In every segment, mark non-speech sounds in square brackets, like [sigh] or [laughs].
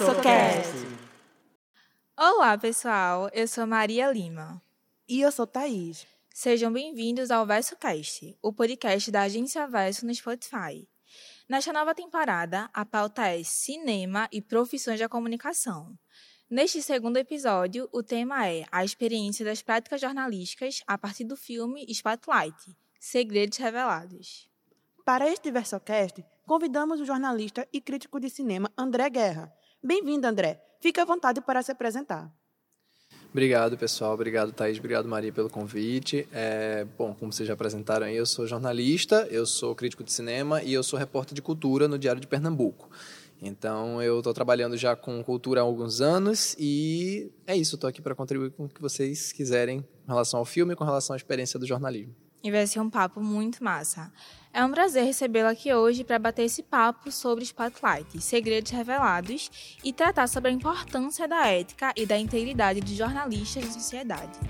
VersoCast. Olá, pessoal. Eu sou Maria Lima. E eu sou Thaís. Sejam bem-vindos ao VersoCast, o podcast da agência Verso no Spotify. Nesta nova temporada, a pauta é cinema e profissões da comunicação. Neste segundo episódio, o tema é a experiência das práticas jornalísticas a partir do filme Spotlight, Segredos Revelados. Para este VersoCast, convidamos o jornalista e crítico de cinema André Guerra. Bem-vindo, André. Fique à vontade para se apresentar. Obrigado, pessoal. Obrigado, Thaís. Obrigado, Maria, pelo convite. É, bom, como vocês já apresentaram aí, eu sou jornalista, eu sou crítico de cinema e eu sou repórter de cultura no Diário de Pernambuco. Então, eu estou trabalhando já com cultura há alguns anos e é isso. Estou aqui para contribuir com o que vocês quiserem com relação ao filme e com relação à experiência do jornalismo. E vai ser um papo muito massa. É um prazer recebê-la aqui hoje para bater esse papo sobre Spotlight, segredos revelados e tratar sobre a importância da ética e da integridade de jornalistas na sociedade.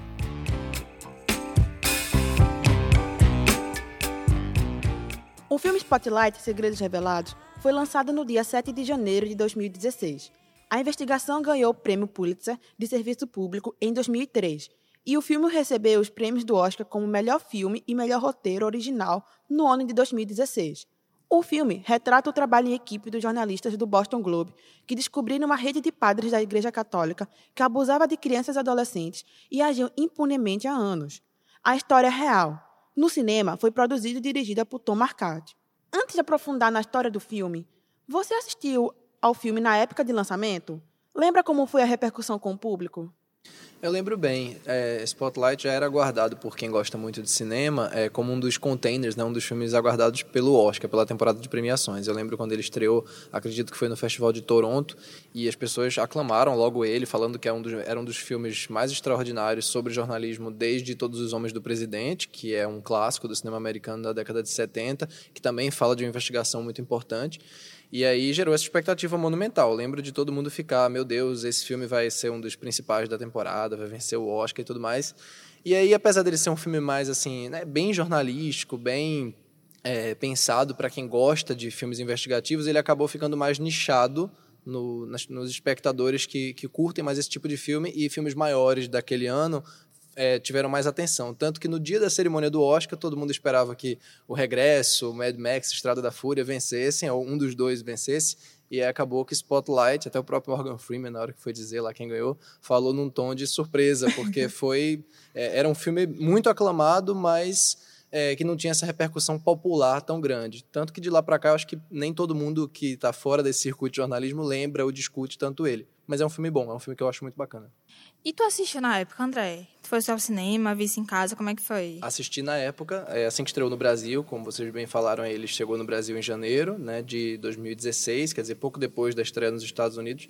O filme Spotlight Segredos Revelados foi lançado no dia 7 de janeiro de 2016. A investigação ganhou o prêmio Pulitzer de Serviço Público em 2003 e o filme recebeu os prêmios do Oscar como melhor filme e melhor roteiro original no ano de 2016. O filme retrata o trabalho em equipe dos jornalistas do Boston Globe, que descobriram uma rede de padres da Igreja Católica que abusava de crianças e adolescentes e agiam impunemente há anos. A história é real. No cinema, foi produzida e dirigida por Tom Marcati. Antes de aprofundar na história do filme, você assistiu ao filme na época de lançamento? Lembra como foi a repercussão com o público? Eu lembro bem, é, Spotlight já era aguardado por quem gosta muito de cinema é, como um dos containers, né, um dos filmes aguardados pelo Oscar, pela temporada de premiações. Eu lembro quando ele estreou, acredito que foi no Festival de Toronto, e as pessoas aclamaram logo ele, falando que é um dos, era um dos filmes mais extraordinários sobre jornalismo desde Todos os Homens do Presidente, que é um clássico do cinema americano da década de 70, que também fala de uma investigação muito importante. E aí gerou essa expectativa monumental. Eu lembro de todo mundo ficar, meu Deus, esse filme vai ser um dos principais da temporada, vai vencer o Oscar e tudo mais. E aí, apesar dele ser um filme mais assim, né, bem jornalístico, bem é, pensado para quem gosta de filmes investigativos, ele acabou ficando mais nichado no, nas, nos espectadores que, que curtem mais esse tipo de filme e filmes maiores daquele ano é, tiveram mais atenção. Tanto que no dia da cerimônia do Oscar, todo mundo esperava que o Regresso, o Mad Max, Estrada da Fúria vencessem, ou um dos dois vencesse, e acabou que Spotlight, até o próprio Morgan Freeman, na hora que foi dizer lá quem ganhou, falou num tom de surpresa, porque [laughs] foi é, era um filme muito aclamado, mas é, que não tinha essa repercussão popular tão grande. Tanto que de lá para cá, eu acho que nem todo mundo que está fora desse circuito de jornalismo lembra ou discute tanto ele. Mas é um filme bom, é um filme que eu acho muito bacana. E tu assistiu na época, André? Tu foi ao cinema, visse em casa, como é que foi? Assisti na época, é, assim que estreou no Brasil, como vocês bem falaram, ele chegou no Brasil em janeiro né, de 2016, quer dizer, pouco depois da estreia nos Estados Unidos.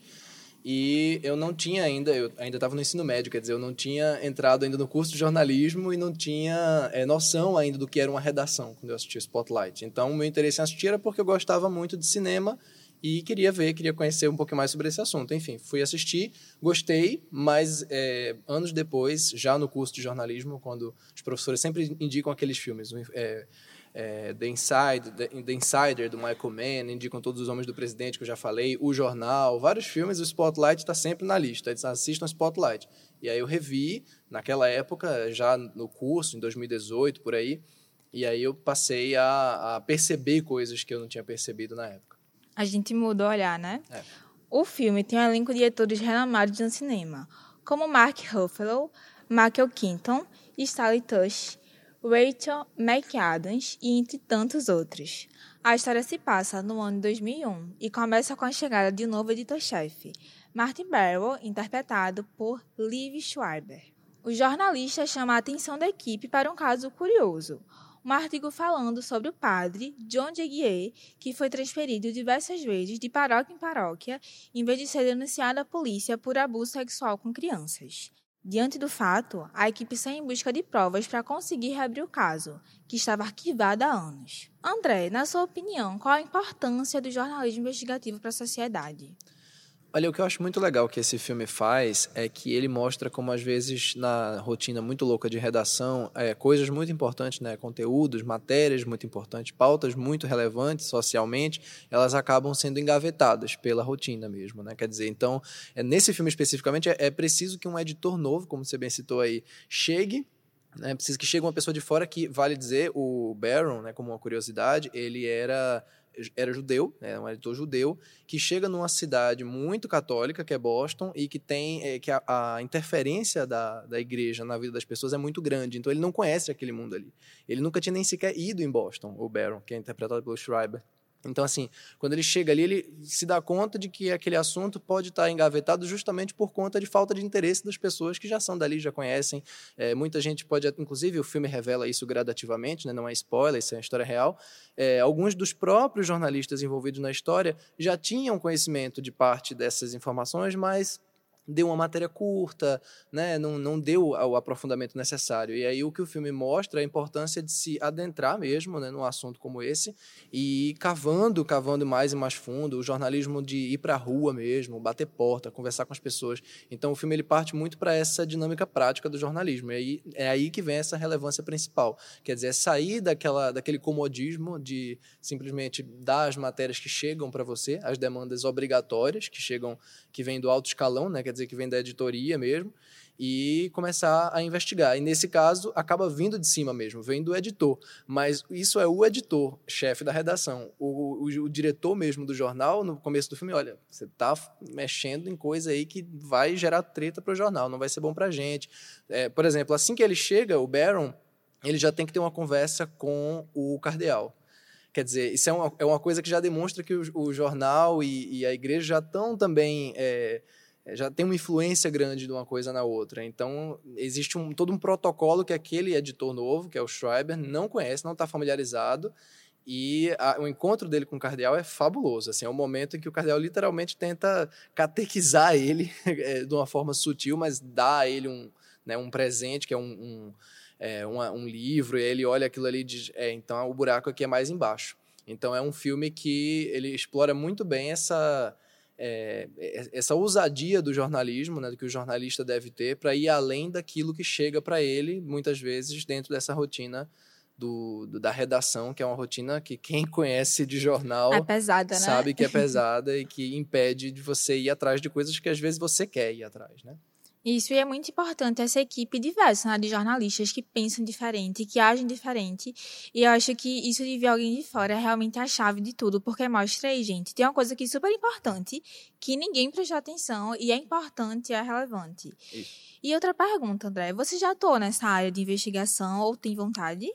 E eu não tinha ainda, eu ainda estava no ensino médio, quer dizer, eu não tinha entrado ainda no curso de jornalismo e não tinha é, noção ainda do que era uma redação quando eu assistia Spotlight. Então, o meu interesse em assistir era porque eu gostava muito de cinema e queria ver, queria conhecer um pouco mais sobre esse assunto. Enfim, fui assistir, gostei, mas é, anos depois, já no curso de jornalismo, quando os professores sempre indicam aqueles filmes, é, é, The, Inside, The, The, Insider, do Michael Mann, indicam Todos os Homens do Presidente, que eu já falei, O Jornal, vários filmes, o Spotlight está sempre na lista, eles assistam Spotlight. E aí eu revi, naquela época, já no curso, em 2018, por aí, e aí eu passei a, a perceber coisas que eu não tinha percebido na época a gente muda o olhar, né? É. O filme tem um elenco de atores renomados no cinema, como Mark Ruffalo, Michael Keaton, Stanley Tush, Rachel McAdams e entre tantos outros. A história se passa no ano 2001 e começa com a chegada de um novo editor-chefe, Martin Barrow, interpretado por Liv Schreiber. O jornalista chama a atenção da equipe para um caso curioso, um artigo falando sobre o padre John Jeguier, que foi transferido diversas vezes de paróquia em paróquia, em vez de ser denunciado à polícia por abuso sexual com crianças. Diante do fato, a equipe sai em busca de provas para conseguir reabrir o caso, que estava arquivado há anos. André, na sua opinião, qual a importância do jornalismo investigativo para a sociedade? Olha, o que eu acho muito legal que esse filme faz é que ele mostra como, às vezes, na rotina muito louca de redação, é, coisas muito importantes, né, conteúdos, matérias muito importantes, pautas muito relevantes socialmente, elas acabam sendo engavetadas pela rotina mesmo. Né? Quer dizer, então, é, nesse filme especificamente, é, é preciso que um editor novo, como você bem citou aí, chegue né, precisa que chegue uma pessoa de fora que, vale dizer, o Barron, né, como uma curiosidade, ele era era judeu, né, um editor judeu, que chega numa cidade muito católica, que é Boston, e que tem é, que a, a, interferência da, da igreja na vida das pessoas é muito grande. Então ele não conhece aquele mundo ali. Ele nunca tinha nem sequer ido em Boston, o Baron, que é interpretado pelo Schreiber. Então, assim, quando ele chega ali, ele se dá conta de que aquele assunto pode estar engavetado justamente por conta de falta de interesse das pessoas que já são dali, já conhecem. É, muita gente pode, inclusive, o filme revela isso gradativamente, né? não é spoiler, isso é a história real. É, alguns dos próprios jornalistas envolvidos na história já tinham conhecimento de parte dessas informações, mas deu uma matéria curta, né? não, não deu o aprofundamento necessário. E aí o que o filme mostra é a importância de se adentrar mesmo né, num assunto como esse e ir cavando, cavando mais e mais fundo, o jornalismo de ir para a rua mesmo, bater porta, conversar com as pessoas. Então o filme ele parte muito para essa dinâmica prática do jornalismo. E aí, é aí que vem essa relevância principal. Quer dizer, é sair daquela, daquele comodismo de simplesmente dar as matérias que chegam para você, as demandas obrigatórias que chegam, que vêm do alto escalão, né? quer dizer, que vem da editoria mesmo, e começar a investigar. E nesse caso, acaba vindo de cima mesmo, vem do editor. Mas isso é o editor, chefe da redação. O, o, o diretor mesmo do jornal, no começo do filme, olha, você está mexendo em coisa aí que vai gerar treta para o jornal, não vai ser bom para a gente. É, por exemplo, assim que ele chega, o Baron, ele já tem que ter uma conversa com o cardeal. Quer dizer, isso é uma, é uma coisa que já demonstra que o, o jornal e, e, a igreja já estão também... É, já tem uma influência grande de uma coisa na outra. Então, existe um, todo um protocolo que aquele editor novo, que é o Schreiber, não conhece, não está familiarizado. E a, o encontro dele com o cardeal é fabuloso. Assim, é um momento em que o cardeal literalmente tenta catequizar ele [laughs] é, de uma forma sutil, mas dá a ele um, né, um presente, que é um, um, é, uma, um livro, e ele olha aquilo ali e diz: é, então o buraco aqui é mais embaixo. Então, é um filme que ele explora muito bem essa é, é, essa ousadia do jornalismo, né, do que o jornalista deve ter, para ir além daquilo que chega para ele, muitas vezes, dentro dessa rotina do, do, da redação, que é uma rotina que quem conhece de jornal é pesada, né? sabe que é pesada e que impede de você ir atrás de coisas que às vezes você quer ir atrás, né? Isso, e é muito importante essa equipe diversa, né, de jornalistas que pensam diferente, que agem diferente. E eu acho que isso de ver alguém de fora é realmente a chave de tudo, porque mostra aí, gente, tem uma coisa aqui super importante, que ninguém prestou atenção, e é importante, é relevante. Isso. E outra pergunta, André, você já atuou nessa área de investigação ou tem vontade?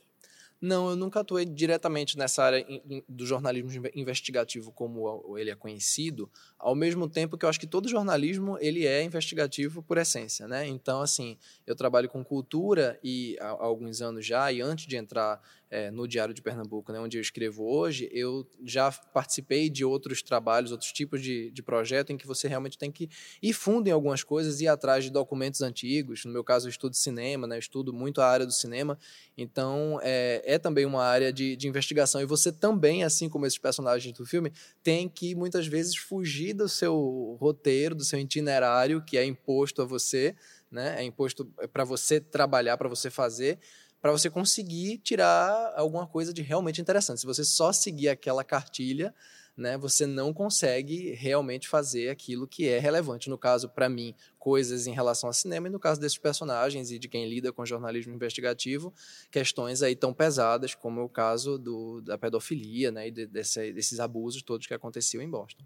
Não, eu nunca atuei diretamente nessa área do jornalismo investigativo como ele é conhecido, ao mesmo tempo que eu acho que todo jornalismo ele é investigativo por essência, né? Então, assim, eu trabalho com cultura e há alguns anos já, e antes de entrar é, no Diário de Pernambuco, né, onde eu escrevo hoje, eu já participei de outros trabalhos, outros tipos de, de projeto em que você realmente tem que ir fundo em algumas coisas, ir atrás de documentos antigos. No meu caso, eu estudo cinema, né, eu estudo muito a área do cinema, então é, é também uma área de, de investigação. E você também, assim como esses personagens do filme, tem que muitas vezes fugir do seu roteiro, do seu itinerário que é imposto a você, né, é imposto para você trabalhar, para você fazer para você conseguir tirar alguma coisa de realmente interessante. Se você só seguir aquela cartilha, né, você não consegue realmente fazer aquilo que é relevante. No caso, para mim, coisas em relação ao cinema, e no caso desses personagens e de quem lida com jornalismo investigativo, questões aí tão pesadas como o caso do, da pedofilia né, e de, desse, desses abusos todos que aconteciam em Boston.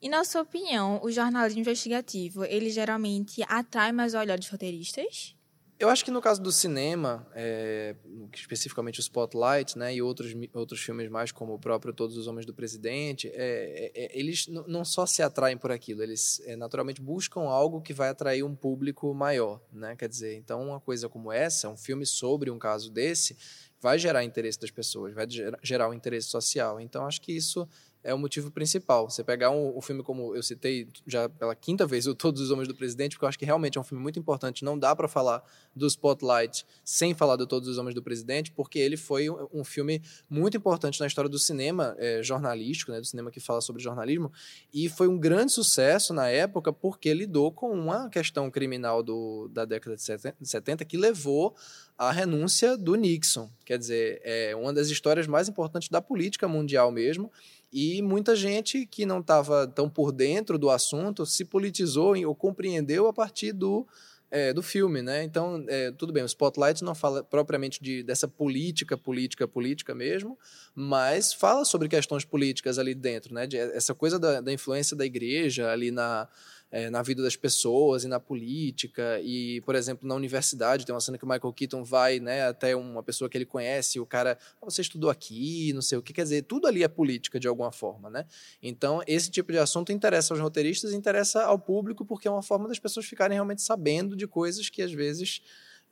E na sua opinião, o jornalismo investigativo, ele geralmente atrai mais olhares roteiristas? Eu acho que no caso do cinema, é, especificamente o Spotlight, né, e outros, outros filmes mais como o próprio Todos os Homens do Presidente, é, é, é eles não só se atraem por aquilo, eles é, naturalmente buscam algo que vai atrair um público maior, né? Quer dizer, então uma coisa como essa, um filme sobre um caso desse, vai gerar interesse das pessoas, vai gerar o um interesse social. Então acho que isso é o motivo principal. Você pegar um, um, filme como eu citei já pela quinta vez, o Todos os Homens do Presidente, porque eu acho que realmente é um filme muito importante. Não dá para falar do Spotlight sem falar do Todos os Homens do Presidente, porque ele foi um, um filme muito importante na história do cinema é, jornalístico, né, do cinema que fala sobre jornalismo, e foi um grande sucesso na época porque lidou com uma questão criminal do, da década de 70 que levou à renúncia do Nixon. Quer dizer, é uma das histórias mais importantes da política mundial mesmo e muita gente que não estava tão por dentro do assunto se politizou ou compreendeu a partir do, é, do filme, né? Então, é, tudo bem, o Spotlight não fala propriamente de, dessa política, política, política mesmo, mas fala sobre questões políticas ali dentro, né? De, essa coisa da, da influência da igreja ali na, é, na vida das pessoas e na política. E, por exemplo, na universidade tem uma cena que o Michael Keaton vai né, até uma pessoa que ele conhece, e o cara, ah, você estudou aqui, não sei o que, quer dizer, tudo ali é política de alguma forma, né? Então, esse tipo de assunto interessa aos roteiristas, interessa ao público, porque é uma forma das pessoas ficarem realmente sabendo de coisas que às vezes,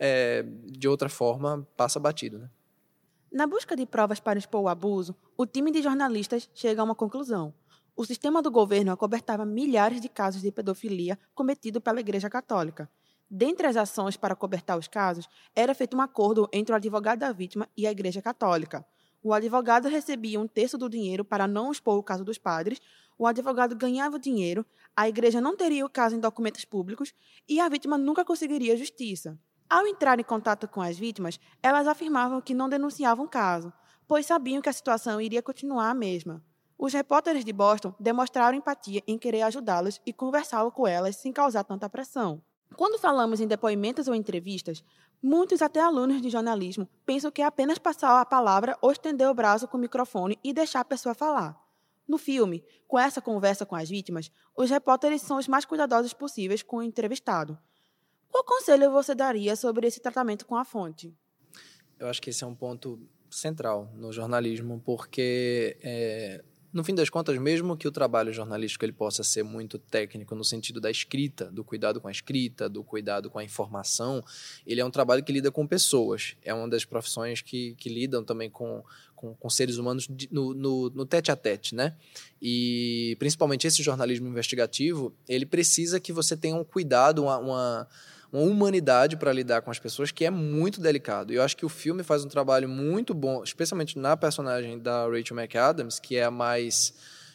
é, de outra forma, passa batido, né? Na busca de provas para expor o abuso, o time de jornalistas chega a uma conclusão. O sistema do governo acobertava milhares de casos de pedofilia cometidos pela Igreja Católica. Dentre as ações para cobertar os casos, era feito um acordo entre o advogado da vítima e a Igreja Católica. O advogado recebia um terço do dinheiro para não expor o caso dos padres, o advogado ganhava o dinheiro, a igreja não teria o caso em documentos públicos e a vítima nunca conseguiria justiça. Ao entrar em contato com as vítimas, elas afirmavam que não denunciavam o caso, pois sabiam que a situação iria continuar a mesma. Os repórteres de Boston demonstraram empatia em querer ajudá-las e conversavam com elas sem causar tanta pressão. Quando falamos em depoimentos ou entrevistas, muitos até alunos de jornalismo pensam que é apenas passar a palavra ou estender o braço com o microfone e deixar a pessoa falar. No filme, com essa conversa com as vítimas, os repórteres são os mais cuidadosos possíveis com o entrevistado. Qual conselho você daria sobre esse tratamento com a fonte? Eu acho que esse é um ponto central no jornalismo, porque é, no fim das contas, mesmo que o trabalho jornalístico ele possa ser muito técnico no sentido da escrita, do cuidado com a escrita, do cuidado com a informação, ele é um trabalho que lida com pessoas. É uma das profissões que, que lidam também com, com, com seres humanos no, no, no, tete a tete, né? E principalmente esse jornalismo investigativo, ele precisa que você tenha um cuidado, uma, uma uma humanidade para lidar com as pessoas que é muito delicado. E eu acho que o filme faz um trabalho muito bom, especialmente na personagem da Rachel McAdams, que é a mais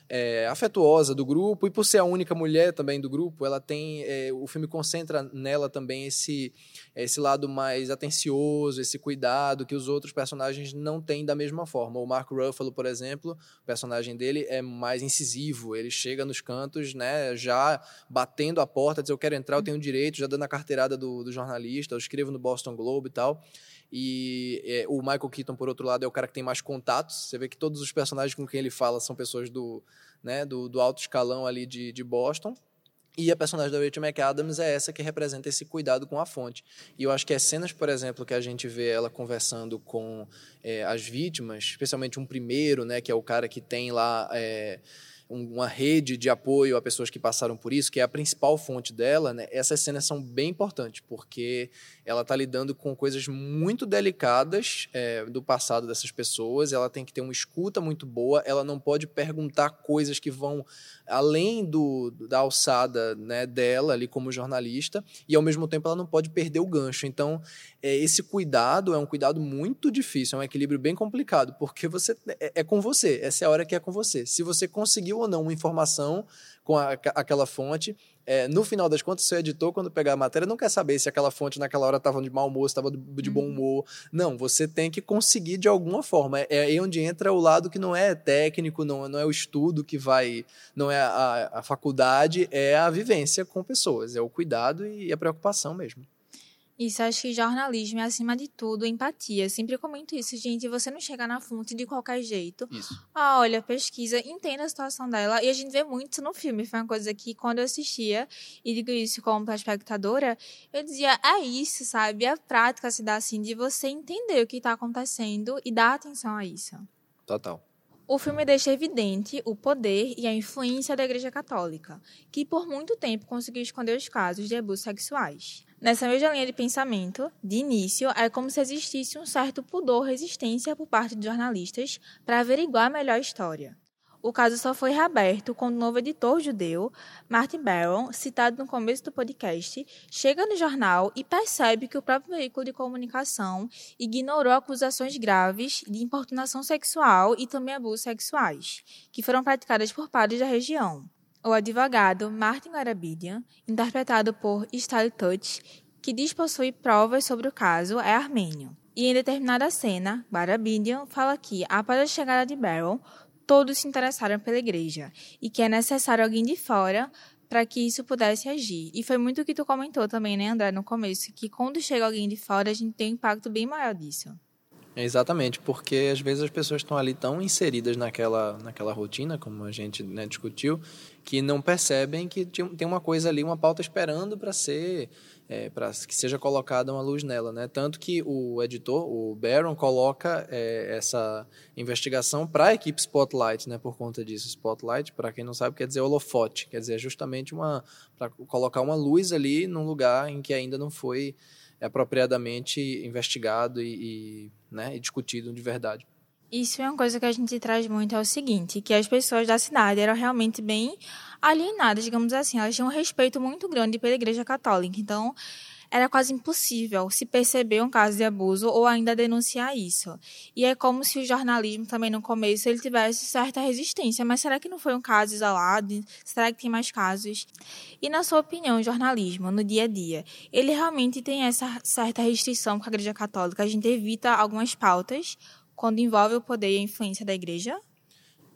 é, afetuosa do grupo e por ser a única mulher também do grupo, ela tem é, o filme concentra nela também esse esse lado mais atencioso, esse cuidado que os outros personagens não têm da mesma forma. O Mark Ruffalo, por exemplo, o personagem dele é mais incisivo, ele chega nos cantos, né, já batendo a porta, diz eu quero entrar, eu tenho direito, já dando a carteirada do, do jornalista, eu escrevo no Boston Globe e tal. E é, o Michael Keaton, por outro lado, é o cara que tem mais contatos. Você vê que todos os personagens com quem ele fala são pessoas do, né, do, do alto escalão ali de, de Boston. E a personagem da Rachel McAdams é essa que representa esse cuidado com a fonte. E eu acho que as cenas, por exemplo, que a gente vê ela conversando com é, as vítimas, especialmente um primeiro, né, que é o cara que tem lá. É, uma rede de apoio a pessoas que passaram por isso, que é a principal fonte dela, né, essas cenas são bem importantes, porque ela está lidando com coisas muito delicadas é, do passado dessas pessoas, ela tem que ter uma escuta muito boa, ela não pode perguntar coisas que vão além do, da alçada né, dela ali como jornalista, e ao mesmo tempo ela não pode perder o gancho. Então, é, esse cuidado é um cuidado muito difícil, é um equilíbrio bem complicado, porque você é, é com você, essa é a hora que é com você. Se você conseguiu ou não uma informação com a, aquela fonte, é, no final das contas, seu editor, quando pegar a matéria, não quer saber se aquela fonte naquela hora estava de mau humor, estava de bom uhum. humor. Não, você tem que conseguir de alguma forma. É, é aí onde entra o lado que não é técnico, não, não é o estudo que vai, não é a, a faculdade, é a vivência com pessoas, é o cuidado e a preocupação mesmo. Isso, acho que jornalismo é, acima de tudo, empatia. Sempre comento isso, gente. Você não chega na fonte de qualquer jeito. Isso. Ah, olha, pesquisa, entenda a situação dela. E a gente vê muito no filme. Foi uma coisa que, quando eu assistia, e digo isso como espectadora, eu dizia, é isso, sabe? A prática se dá assim, de você entender o que está acontecendo e dar atenção a isso. Total. O filme deixa evidente o poder e a influência da Igreja Católica, que por muito tempo conseguiu esconder os casos de abusos sexuais. Nessa mesma linha de pensamento, de início, é como se existisse um certo pudor resistência por parte de jornalistas para averiguar melhor a história. o caso só foi reaberto quando o novo editor judeu, Martin Barron, citado no começo do podcast, chega no jornal e percebe que o próprio veículo de comunicação ignorou acusações graves de importunação sexual e também abusos sexuais, que foram praticadas por padres da região. O advogado Martin Garabidian, interpretado por Stanley Tuch, que diz possuir provas sobre o caso, é armênio. E em determinada cena, Garabidian fala que, após a chegada de Barron, todos se interessaram pela igreja e que é necessário alguém de fora para que isso pudesse agir. E foi muito o que tu comentou também, né, André, no começo, que quando chega alguém de fora, a gente tem um impacto bem maior disso. Exatamente, porque às vezes as pessoas estão ali tão inseridas naquela, naquela rotina, como a gente né, discutiu, que não percebem que tem uma coisa ali, uma pauta esperando para ser é, para que seja colocada uma luz nela, né? Tanto que o editor, o Barron, coloca é, essa investigação para a equipe Spotlight, né? Por conta disso, Spotlight, para quem não sabe, quer dizer holofote, quer dizer justamente uma para colocar uma luz ali num lugar em que ainda não foi apropriadamente investigado e, e, né, e discutido de verdade. Isso é uma coisa que a gente traz muito é o seguinte, que as pessoas da cidade eram realmente bem alienadas, digamos assim, elas tinham um respeito muito grande pela Igreja Católica. Então, era quase impossível se perceber um caso de abuso ou ainda denunciar isso. E é como se o jornalismo também no começo ele tivesse certa resistência, mas será que não foi um caso isolado? Será que tem mais casos? E na sua opinião, o jornalismo no dia a dia, ele realmente tem essa certa restrição com a Igreja Católica? A gente evita algumas pautas quando envolve o poder e a influência da igreja?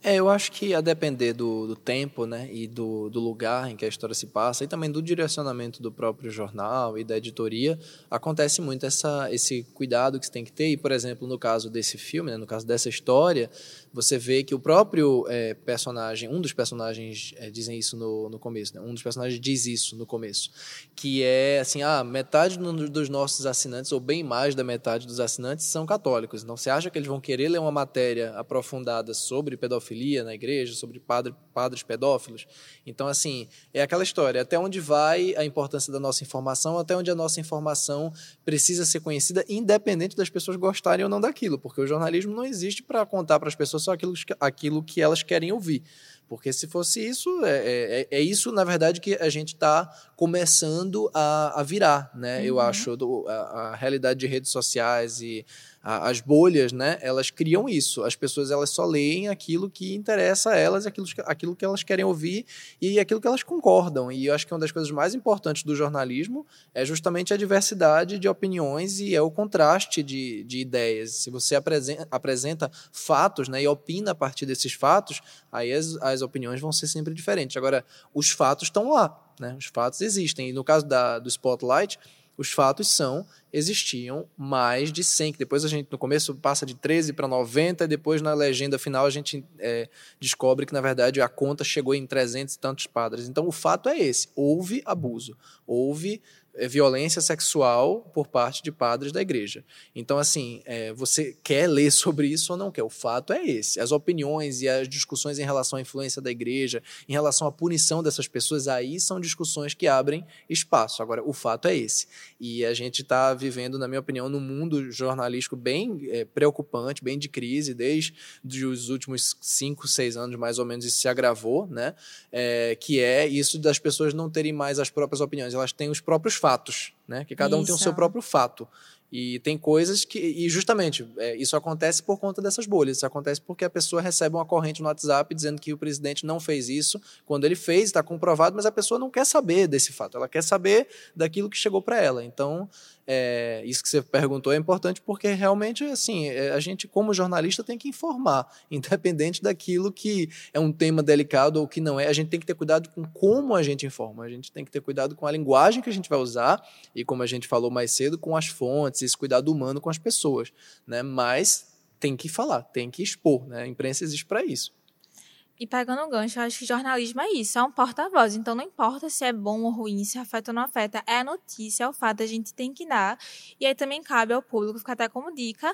É, eu acho que a depender do, do tempo né, e do, do, lugar em que a história se passa, e também do direcionamento do próprio jornal e da editoria, acontece muito essa, esse cuidado que você tem que ter. E, por exemplo, no caso desse filme, né, no caso dessa história, você vê que o próprio é, personagem, um dos personagens é, dizem isso no, no começo, né, um dos personagens diz isso no começo, que é assim, ah, metade dos nossos assinantes, ou bem mais da metade dos assinantes, são católicos. Então, você acha que eles vão querer ler uma matéria aprofundada sobre pedofilia na igreja, sobre padre, padres pedófilos. Então, assim, é aquela história: até onde vai a importância da nossa informação, até onde a nossa informação precisa ser conhecida, independente das pessoas gostarem ou não daquilo, porque o jornalismo não existe para contar para as pessoas só aquilo, aquilo que elas querem ouvir. Porque se fosse isso, é, é, é isso, na verdade, que a gente está começando a, a, virar, né? Uhum. Eu acho, do, a, a, realidade de redes sociais e as bolhas, né? Elas criam isso. As pessoas, elas só leem aquilo que interessa a elas, aquilo, aquilo que elas querem ouvir e aquilo que elas concordam. E eu acho que uma das coisas mais importantes do jornalismo é justamente a diversidade de opiniões e é o contraste de, de ideias. Se você apresenta, apresenta fatos, né? E opina a partir desses fatos, aí as, as as opiniões vão ser sempre diferentes. Agora, os fatos estão lá, né? Os fatos existem. E no caso da, do Spotlight, os fatos são existiam mais de 100, que depois a gente no começo passa de 13 para 90 e depois na legenda final a gente é, descobre que na verdade a conta chegou em 300 e tantos padres. Então o fato é esse, houve abuso, houve violência sexual por parte de padres da igreja. Então, assim, é, você quer ler sobre isso ou não quer? O fato é esse. As opiniões e as discussões em relação à influência da igreja, em relação à punição dessas pessoas, aí são discussões que abrem espaço. Agora, o fato é esse. E a gente está vivendo, na minha opinião, num mundo jornalístico bem é, preocupante, bem de crise, desde os últimos cinco, seis anos, mais ou menos, isso se agravou, né? É, que é isso das pessoas não terem mais as próprias opiniões, elas têm os próprios fatos, né? Que cada um tem o seu próprio fato. E tem coisas que. E justamente, é, isso acontece por conta dessas bolhas. Isso acontece porque a pessoa recebe uma corrente no WhatsApp dizendo que o presidente não fez isso, quando ele fez, está comprovado, mas a pessoa não quer saber desse fato. Ela quer saber daquilo que chegou para ela. Então, é, isso que você perguntou é importante porque realmente, assim, é, a gente, como jornalista, tem que informar, [laughs] independente daquilo que é um tema delicado ou que não é. A gente tem que ter cuidado com como a gente informa. A gente tem que ter cuidado com a linguagem que a gente vai usar e, como a gente falou mais cedo, com as fontes esse cuidado humano com as pessoas, né? Mas tem que falar, tem que expor, né? A imprensa existe para isso. E pegando um gancho, eu acho que jornalismo é isso, é um porta-voz. Então não importa se é bom ou ruim, se afeta ou não afeta, é a notícia, é o fato, a gente tem que dar. E aí também cabe ao público, ficar até como dica,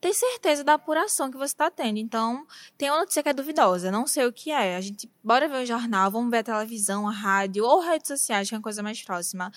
ter certeza da apuração que você está tendo. Então, tem uma notícia que é duvidosa, não sei o que é. A gente, bora ver o jornal, vamos ver a televisão, a rádio ou redes sociais, que é a coisa mais próxima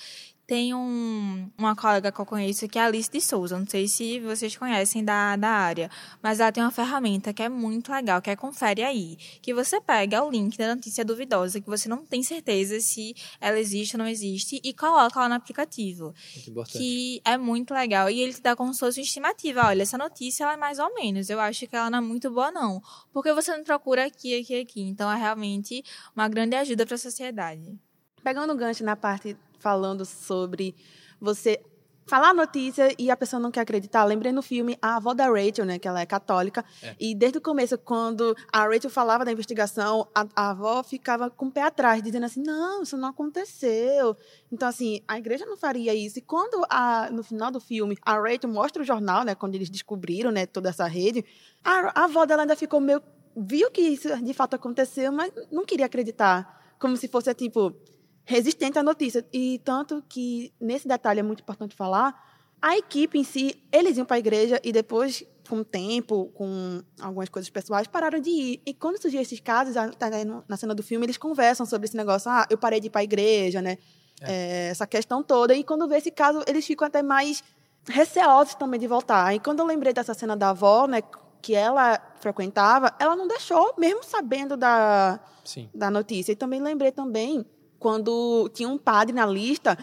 tem um, uma colega que eu conheço que é a Alice de Souza. Não sei se vocês conhecem da, da área, mas ela tem uma ferramenta que é muito legal, que é Confere Aí. Que você pega o link da notícia duvidosa, que você não tem certeza se ela existe ou não existe, e coloca lá no aplicativo. Muito que é muito legal. E ele te dá como se fosse uma estimativa. Olha, essa notícia ela é mais ou menos. Eu acho que ela não é muito boa, não. Porque você não procura aqui, aqui, aqui. Então é realmente uma grande ajuda para a sociedade. Pegando o gancho na parte falando sobre você falar a notícia e a pessoa não quer acreditar. Lembrei no filme a avó da Rachel, né, que ela é católica, é. e desde o começo, quando a Rachel falava da investigação, a, a, avó ficava com o pé atrás, dizendo assim, não, isso não aconteceu. Então, assim, a igreja não faria isso. E quando, a, no final do filme, a Rachel mostra o jornal, né, quando eles descobriram, né, toda essa rede, a, a avó dela ainda ficou meio... Viu que isso de fato aconteceu, mas não queria acreditar. Como se fosse, tipo, resistente à notícia. E tanto que, nesse detalhe é muito importante falar, a equipe em si, eles iam para a igreja e depois, com o tempo, com algumas coisas pessoais, pararam de ir. E quando surgiu esses casos, tá na cena do filme, eles conversam sobre esse negócio. Ah, eu parei de ir para a igreja, né? É. É, essa questão toda. E quando vê esse caso, eles ficam até mais receosos também de voltar. E quando eu lembrei dessa cena da avó, né? Que ela frequentava, ela não deixou, mesmo sabendo da, da notícia. E também lembrei também quando tinha um padre na lista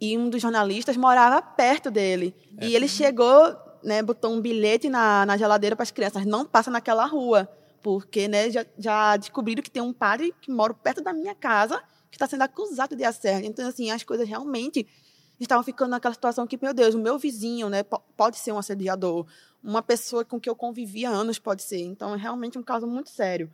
e um dos jornalistas morava perto dele. É. E ele chegou, né, botou um bilhete na, na geladeira para as crianças, não passa naquela rua, porque né, já, já descobriram que tem um padre que mora perto da minha casa que está sendo acusado de assédio. Então, assim, as coisas realmente estavam ficando naquela situação que, meu Deus, o meu vizinho né, pode ser um assediador, uma pessoa com que eu convivia há anos pode ser. Então, é realmente um caso muito sério.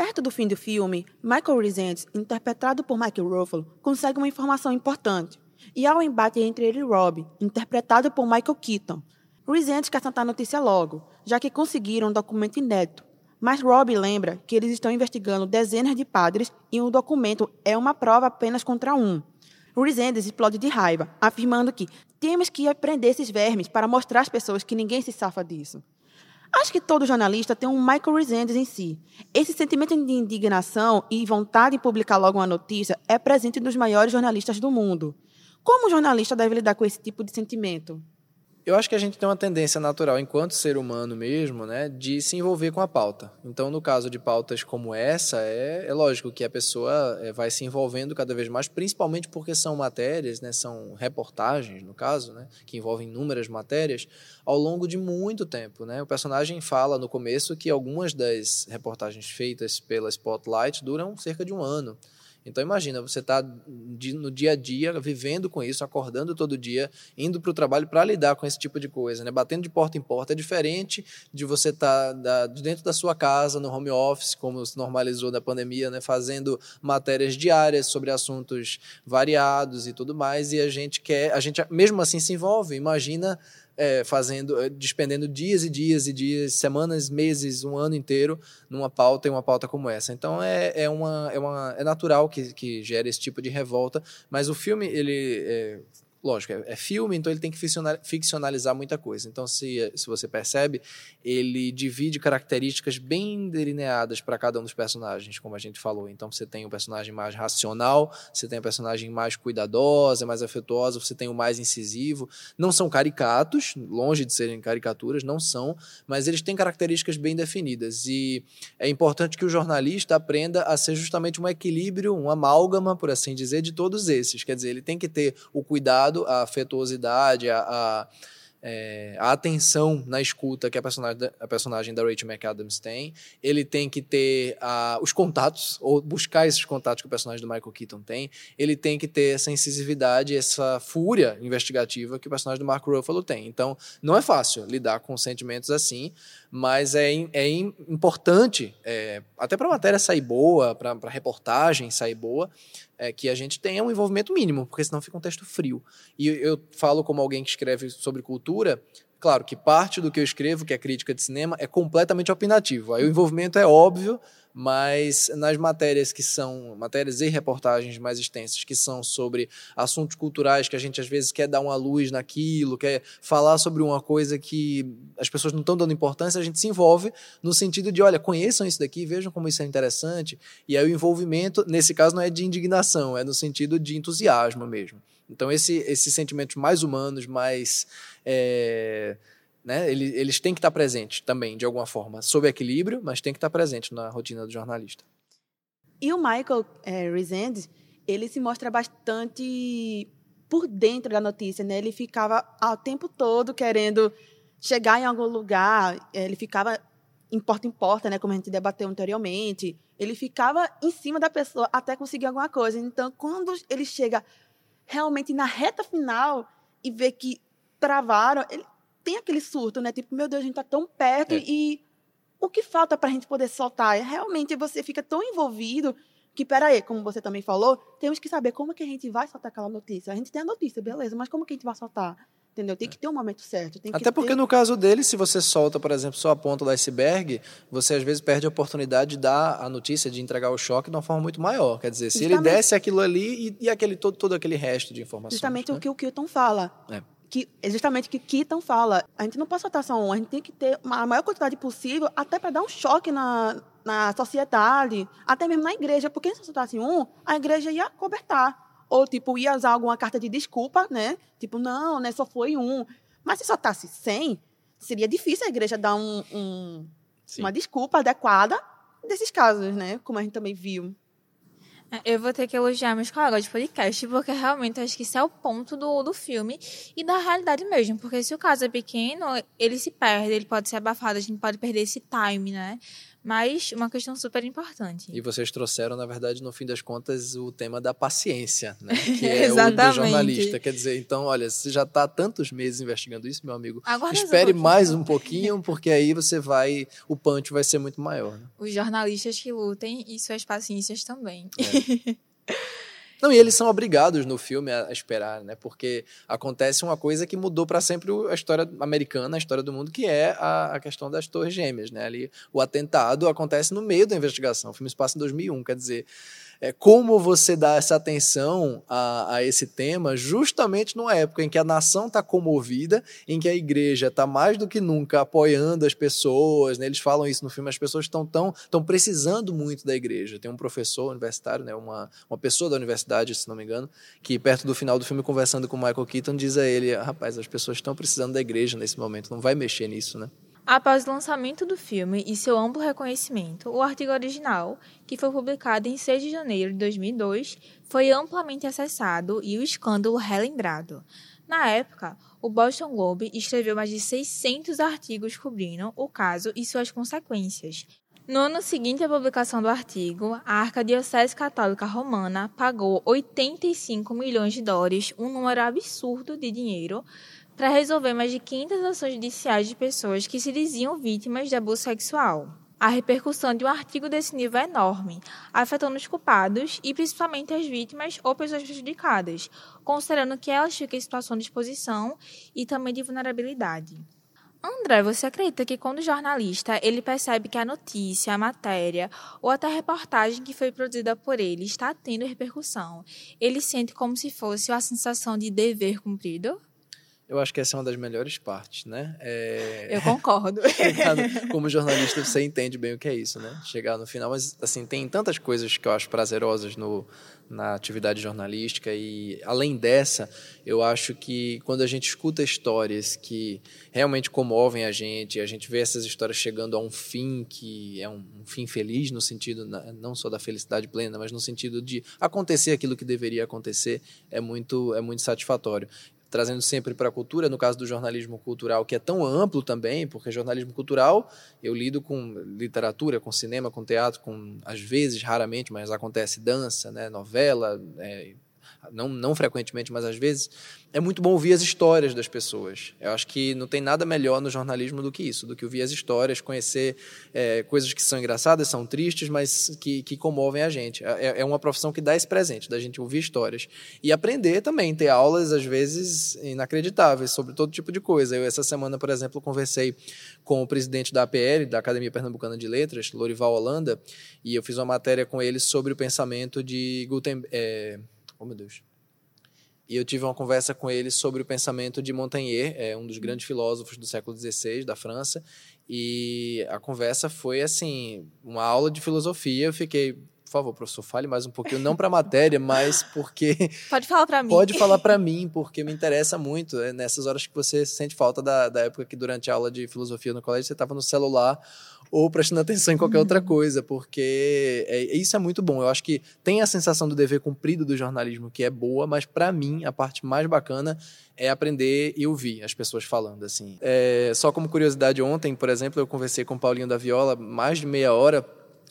Perto do fim do filme, Michael Resende, interpretado por Michael Ruffalo, consegue uma informação importante. E há um embate entre ele e Rob, interpretado por Michael Keaton. Resende quer tentar a notícia logo, já que conseguiram um documento inédito. Mas Rob lembra que eles estão investigando dezenas de padres e um documento é uma prova apenas contra um. Resendes explode de raiva, afirmando que temos que prender esses vermes para mostrar às pessoas que ninguém se safa disso. Acho que todo jornalista tem um Michael Resendes em si. Esse sentimento de indignação e vontade de publicar logo uma notícia é presente nos maiores jornalistas do mundo. Como o jornalista deve lidar com esse tipo de sentimento? Eu acho que a gente tem uma tendência natural, enquanto ser humano mesmo, né, de se envolver com a pauta. Então, no caso de pautas como essa, é, é lógico que a pessoa é, vai se envolvendo cada vez mais, principalmente porque são matérias, né, são reportagens, no caso, né, que envolvem inúmeras matérias, ao longo de muito tempo. Né? O personagem fala no começo que algumas das reportagens feitas pela Spotlight duram cerca de um ano. Então imagina, você está no dia a dia vivendo com isso, acordando todo dia, indo para o trabalho para lidar com esse tipo de coisa, né? Batendo de porta em porta é diferente de você estar tá dentro da sua casa, no home office, como se normalizou na pandemia, né? Fazendo matérias diárias sobre assuntos variados e tudo mais. E a gente quer, a gente mesmo assim se envolve. Imagina é, fazendo, é, despendendo dias e dias e dias, semanas, meses, um ano inteiro numa pauta e uma pauta como essa. Então é, é, uma, é, uma, é natural que, que gere esse tipo de revolta, mas o filme ele é, lógico, é, é, filme, então ele tem que ficcionalizar muita coisa. Então, se, se você percebe, ele divide características bem delineadas para cada um dos personagens, como a gente falou. Então, você tem o um personagem mais racional, você tem o um personagem mais cuidadosa, mais afetuosa, você tem o mais incisivo. Não são caricatos, longe de serem caricaturas, não são, mas eles têm características bem definidas. E é importante que o jornalista aprenda a ser justamente um equilíbrio, um amálgama, por assim dizer, de todos esses. Quer dizer, ele tem que ter o cuidado a afetuosidade, a, é, atenção na escuta que a personagem, a personagem da Rachel McAdams tem. Ele tem que ter a, os contatos, ou buscar esses contatos que o personagem do Michael Keaton tem. Ele tem que ter essa incisividade, essa fúria investigativa que o personagem do Mark Ruffalo tem. Então, não é fácil lidar com sentimentos assim, mas é, é importante, é, até para a matéria sair boa, para a reportagem sair boa, é, que a gente tenha um envolvimento mínimo, porque senão fica um texto frio. E eu falo como alguém que escreve sobre cultura, claro que parte do que eu escrevo, que é crítica de cinema, é completamente opinativo. Aí o envolvimento é óbvio, mas nas matérias que são matérias e reportagens mais extensas que são sobre assuntos culturais que a gente às vezes quer dar uma luz naquilo, quer falar sobre uma coisa que as pessoas não estão dando importância, a gente se envolve no sentido de, olha, conheçam isso daqui, vejam como isso é interessante, e aí o envolvimento, nesse caso não é de indignação, é no sentido de entusiasmo mesmo. Então esse, esses sentimentos mais humanos, mais é, né? Eles, eles têm que estar presentes também, de alguma forma, sob equilíbrio, mas tem que estar presente na rotina do jornalista. E o Michael é, Resende, ele se mostra bastante por dentro da notícia, né? Ele ficava ao tempo todo querendo chegar em algum lugar, é, ele ficava em porta em porta, né, como a gente debateu anteriormente. Ele ficava em cima da pessoa até conseguir alguma coisa. Então, quando ele chega realmente na reta final e vê que travaram, ele tem aquele surto, né? Tipo, meu Deus, a gente tá tão perto é. e o que falta para a gente poder soltar? É realmente você fica tão envolvido que, peraí, como você também falou, temos que saber como que a gente vai soltar aquela notícia. A gente tem a notícia, beleza, mas como que a gente vai soltar? Entendeu? Tem que ter um momento certo. Até porque ter... no caso dele, se você solta, por exemplo, só a ponta do iceberg, você às vezes perde a oportunidade de dar a notícia, de entregar o choque de uma forma muito maior. Quer dizer, se Justamente... ele desse aquilo ali e, e, aquele, todo, todo aquele resto de informações. Justamente né? o que o Kilton fala. É que é justamente o que Keaton fala. A gente não pode soltar só um, a gente tem que ter a maior quantidade possível, até para dar um choque na, na sociedade, até mesmo na igreja, porque se soltasse um, a igreja ia cobertar. Ou, tipo, ia usar alguma carta de desculpa, né? Tipo, não, né, só foi um. Mas se soltasse 100, seria difícil a igreja dar um, um uma desculpa adequada desses casos, né? Como a gente também viu. Eu vou ter que elogiar meus colegas de podcast, porque realmente acho que isso é o ponto do, do filme e da realidade mesmo. Porque se o caso é pequeno, ele se perde, ele pode ser abafado, a gente pode perder esse time, né? Mas uma questão super importante. E vocês trouxeram, na verdade, no fim das contas, o tema da paciência, né? [laughs] Que é o do jornalista. Quer dizer, então, olha, você já está tantos meses investigando isso, meu amigo. Agora espere um mais um pouquinho, porque aí você vai. O punch vai ser muito maior. Né? Os jornalistas que lutem e suas paciências também. É. [laughs] Não, e eles são obrigados no filme a, esperar, né? Porque acontece uma coisa que mudou para sempre a história americana, a história do mundo, que é a, a, questão das Torres Gêmeas, né? Ali, o atentado acontece no meio da investigação. O filme se passa em 2001, quer dizer, é, como você dá essa atenção a, a, esse tema justamente numa época em que a nação está comovida, em que a igreja está mais do que nunca apoiando as pessoas, né? eles falam isso no filme, as pessoas estão tão, tão precisando muito da igreja. Tem um professor universitário, né? uma, uma pessoa da universidade, se não me engano, que perto do final do filme, conversando com o Michael Keaton, diz a ele, rapaz, as pessoas estão precisando da igreja nesse momento, não vai mexer nisso, né? Após o lançamento do filme e seu amplo reconhecimento, o artigo original, que foi publicado em 6 de janeiro de 2002, foi amplamente acessado e o escândalo relembrado. Na época, o Boston Globe escreveu mais de 600 artigos cobrindo o caso e suas consequências. No ano seguinte à publicação do artigo, a Arcadiocese Católica Romana pagou 85 milhões de dólares, um número absurdo de dinheiro, para resolver mais de 500 ações judiciais de pessoas que se diziam vítimas de abuso sexual. A repercussão de um artigo desse nível é enorme, afetando os culpados e principalmente as vítimas ou pessoas prejudicadas, considerando que elas ficam em situação de exposição e também de vulnerabilidade. André, você acredita que quando o jornalista ele percebe que a notícia, a matéria ou até a reportagem que foi produzida por ele está tendo repercussão, ele sente como se fosse a sensação de dever cumprido? Eu acho que essa é uma das melhores partes, né? É... Eu concordo. [laughs] Como jornalista, você entende bem o que é isso, né? Chegar no final. Mas, assim, tem tantas coisas que eu acho prazerosas no, na atividade jornalística e, além dessa, eu acho que quando a gente escuta histórias que realmente comovem a gente, a gente vê essas histórias chegando a um fim que é um, um fim feliz, no sentido não só da felicidade plena, mas no sentido de acontecer aquilo que deveria acontecer, é muito, é muito satisfatório trazendo sempre para a cultura, no caso do jornalismo cultural, que é tão amplo também, porque jornalismo cultural eu lido com literatura, com cinema, com teatro, com às vezes, raramente, mas acontece dança, né, novela, é, não, não frequentemente, mas às vezes, é muito bom ouvir as histórias das pessoas. Eu acho que não tem nada melhor no jornalismo do que isso, do que ouvir as histórias, conhecer é, coisas que são engraçadas, são tristes, mas que, que comovem a gente. É, é uma profissão que dá esse presente, da gente ouvir histórias. E aprender também, ter aulas, às vezes, inacreditáveis sobre todo tipo de coisa. Eu, essa semana, por exemplo, conversei com o presidente da APL, da Academia Pernambucana de Letras, Lorival Holanda, e eu fiz uma matéria com ele sobre o pensamento de Gutenberg. É... Oh, meu Deus. E eu tive uma conversa com ele sobre o pensamento de Montaigne, é um dos grandes filósofos do século XVI da França. E a conversa foi assim, uma aula de filosofia. Eu fiquei, por favor, professor, fale mais um pouquinho, não para a [laughs] matéria, mas porque pode falar para mim. Pode falar para mim, porque me interessa muito. É nessas horas que você sente falta da, da época que durante a aula de filosofia no colégio você estava no celular ou prestando atenção em qualquer outra uhum. coisa, porque é, isso é muito bom. Eu acho que tem a sensação do dever cumprido do jornalismo que é boa, mas para mim a parte mais bacana é aprender e ouvir as pessoas falando assim. É, só como curiosidade, ontem, por exemplo, eu conversei com o Paulinho da Viola mais de meia hora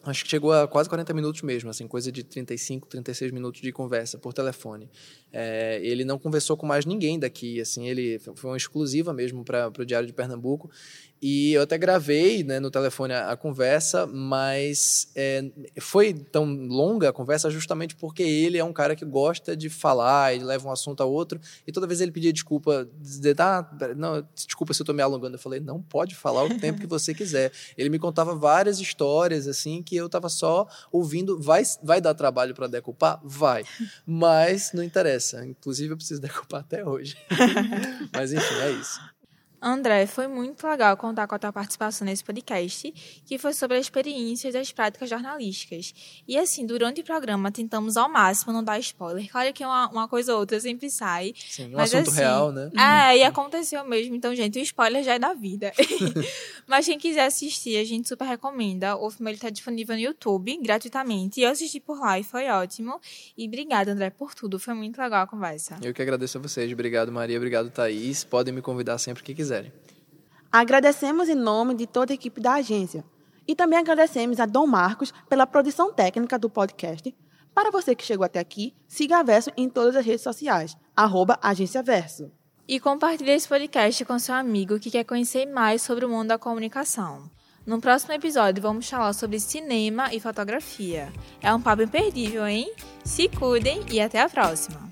acho que chegou a quase 40 minutos mesmo, assim, coisa de 35, 36 minutos de conversa por telefone. É, ele não conversou com mais ninguém daqui, assim, ele foi uma exclusiva mesmo para o Diário de Pernambuco e eu até gravei né, no telefone a, a conversa, mas é, foi tão longa a conversa justamente porque ele é um cara que gosta de falar e leva um assunto a outro. E toda vez ele pedia desculpa, dizer, ah, não, desculpa se eu estou me alongando. Eu falei, não, pode falar o tempo que [laughs] você quiser. Ele me contava várias histórias assim que eu estava só ouvindo. Vai, vai dar trabalho para decupar? Vai. Mas não interessa. Inclusive eu preciso decupar até hoje. [laughs] mas enfim, é isso. André, foi muito legal contar com a tua participação nesse podcast, que foi sobre a experiência das práticas jornalísticas. E assim, durante o programa tentamos ao máximo não dar spoiler. Claro que uma, uma coisa ou outra sempre sai. Sim, um mas, assunto assim, real, né? É, e aconteceu mesmo. Então, gente, o spoiler já é da vida. [laughs] mas quem quiser assistir, a gente super recomenda. O filme está disponível no YouTube, gratuitamente. E eu assisti por lá e foi ótimo. E obrigada, André, por tudo. Foi muito legal a conversa. Eu que agradeço a vocês. Obrigado, Maria. Obrigado, Thaís. Podem me convidar sempre que quiser quiserem. Agradecemos em nome de toda a equipe da agência. E também agradecemos a Dom Marcos pela produção técnica do podcast. Para você que chegou até aqui, siga a Verso em todas as redes sociais, arroba Agência Verso. E compartilhe esse podcast com seu amigo que quer conhecer mais sobre o mundo da comunicação. No próximo episódio, vamos falar sobre cinema e fotografia. É um papo imperdível, hein? Se cuidem e até a próxima!